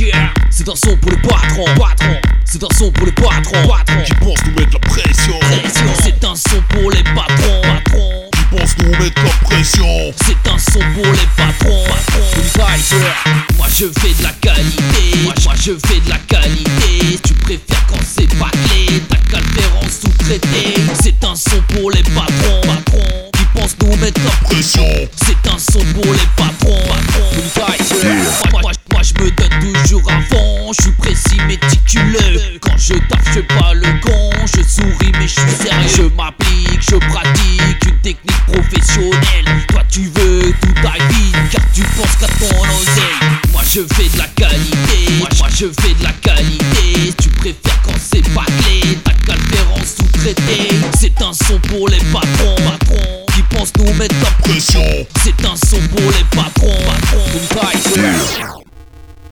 Yeah, c'est un son pour le patron, patron. C'est un son pour le patron, patron. Qui pense nous mettre la pression Pression, c'est un son pour les patrons, patrons. Qui pense nous mettre la pression C'est un son pour les patrons, patrons. Moi je fais de la qualité, moi, moi je fais de la qualité. Tu préfères quand c'est bâclé, t'as qu'à le faire en sous-traité. C'est un son pour les patrons, patrons. Qui pensent nous mettre la Pression C'est un son pour les patrons, patrons. Précis, méticuleux. Quand je tape, je fais pas le con, je souris mais je suis sérieux. Je m'applique, je pratique une technique professionnelle. Toi tu veux tout ta vie, car tu penses qu'à ton oseille. Moi je fais de la qualité, moi, je fais de la qualité. Tu préfères quand c'est t'as qu'à le faire en sous-traité. C'est un son pour les patrons, patrons. Qui pensent nous mettre la Pression c'est un son pour les patrons, patrons.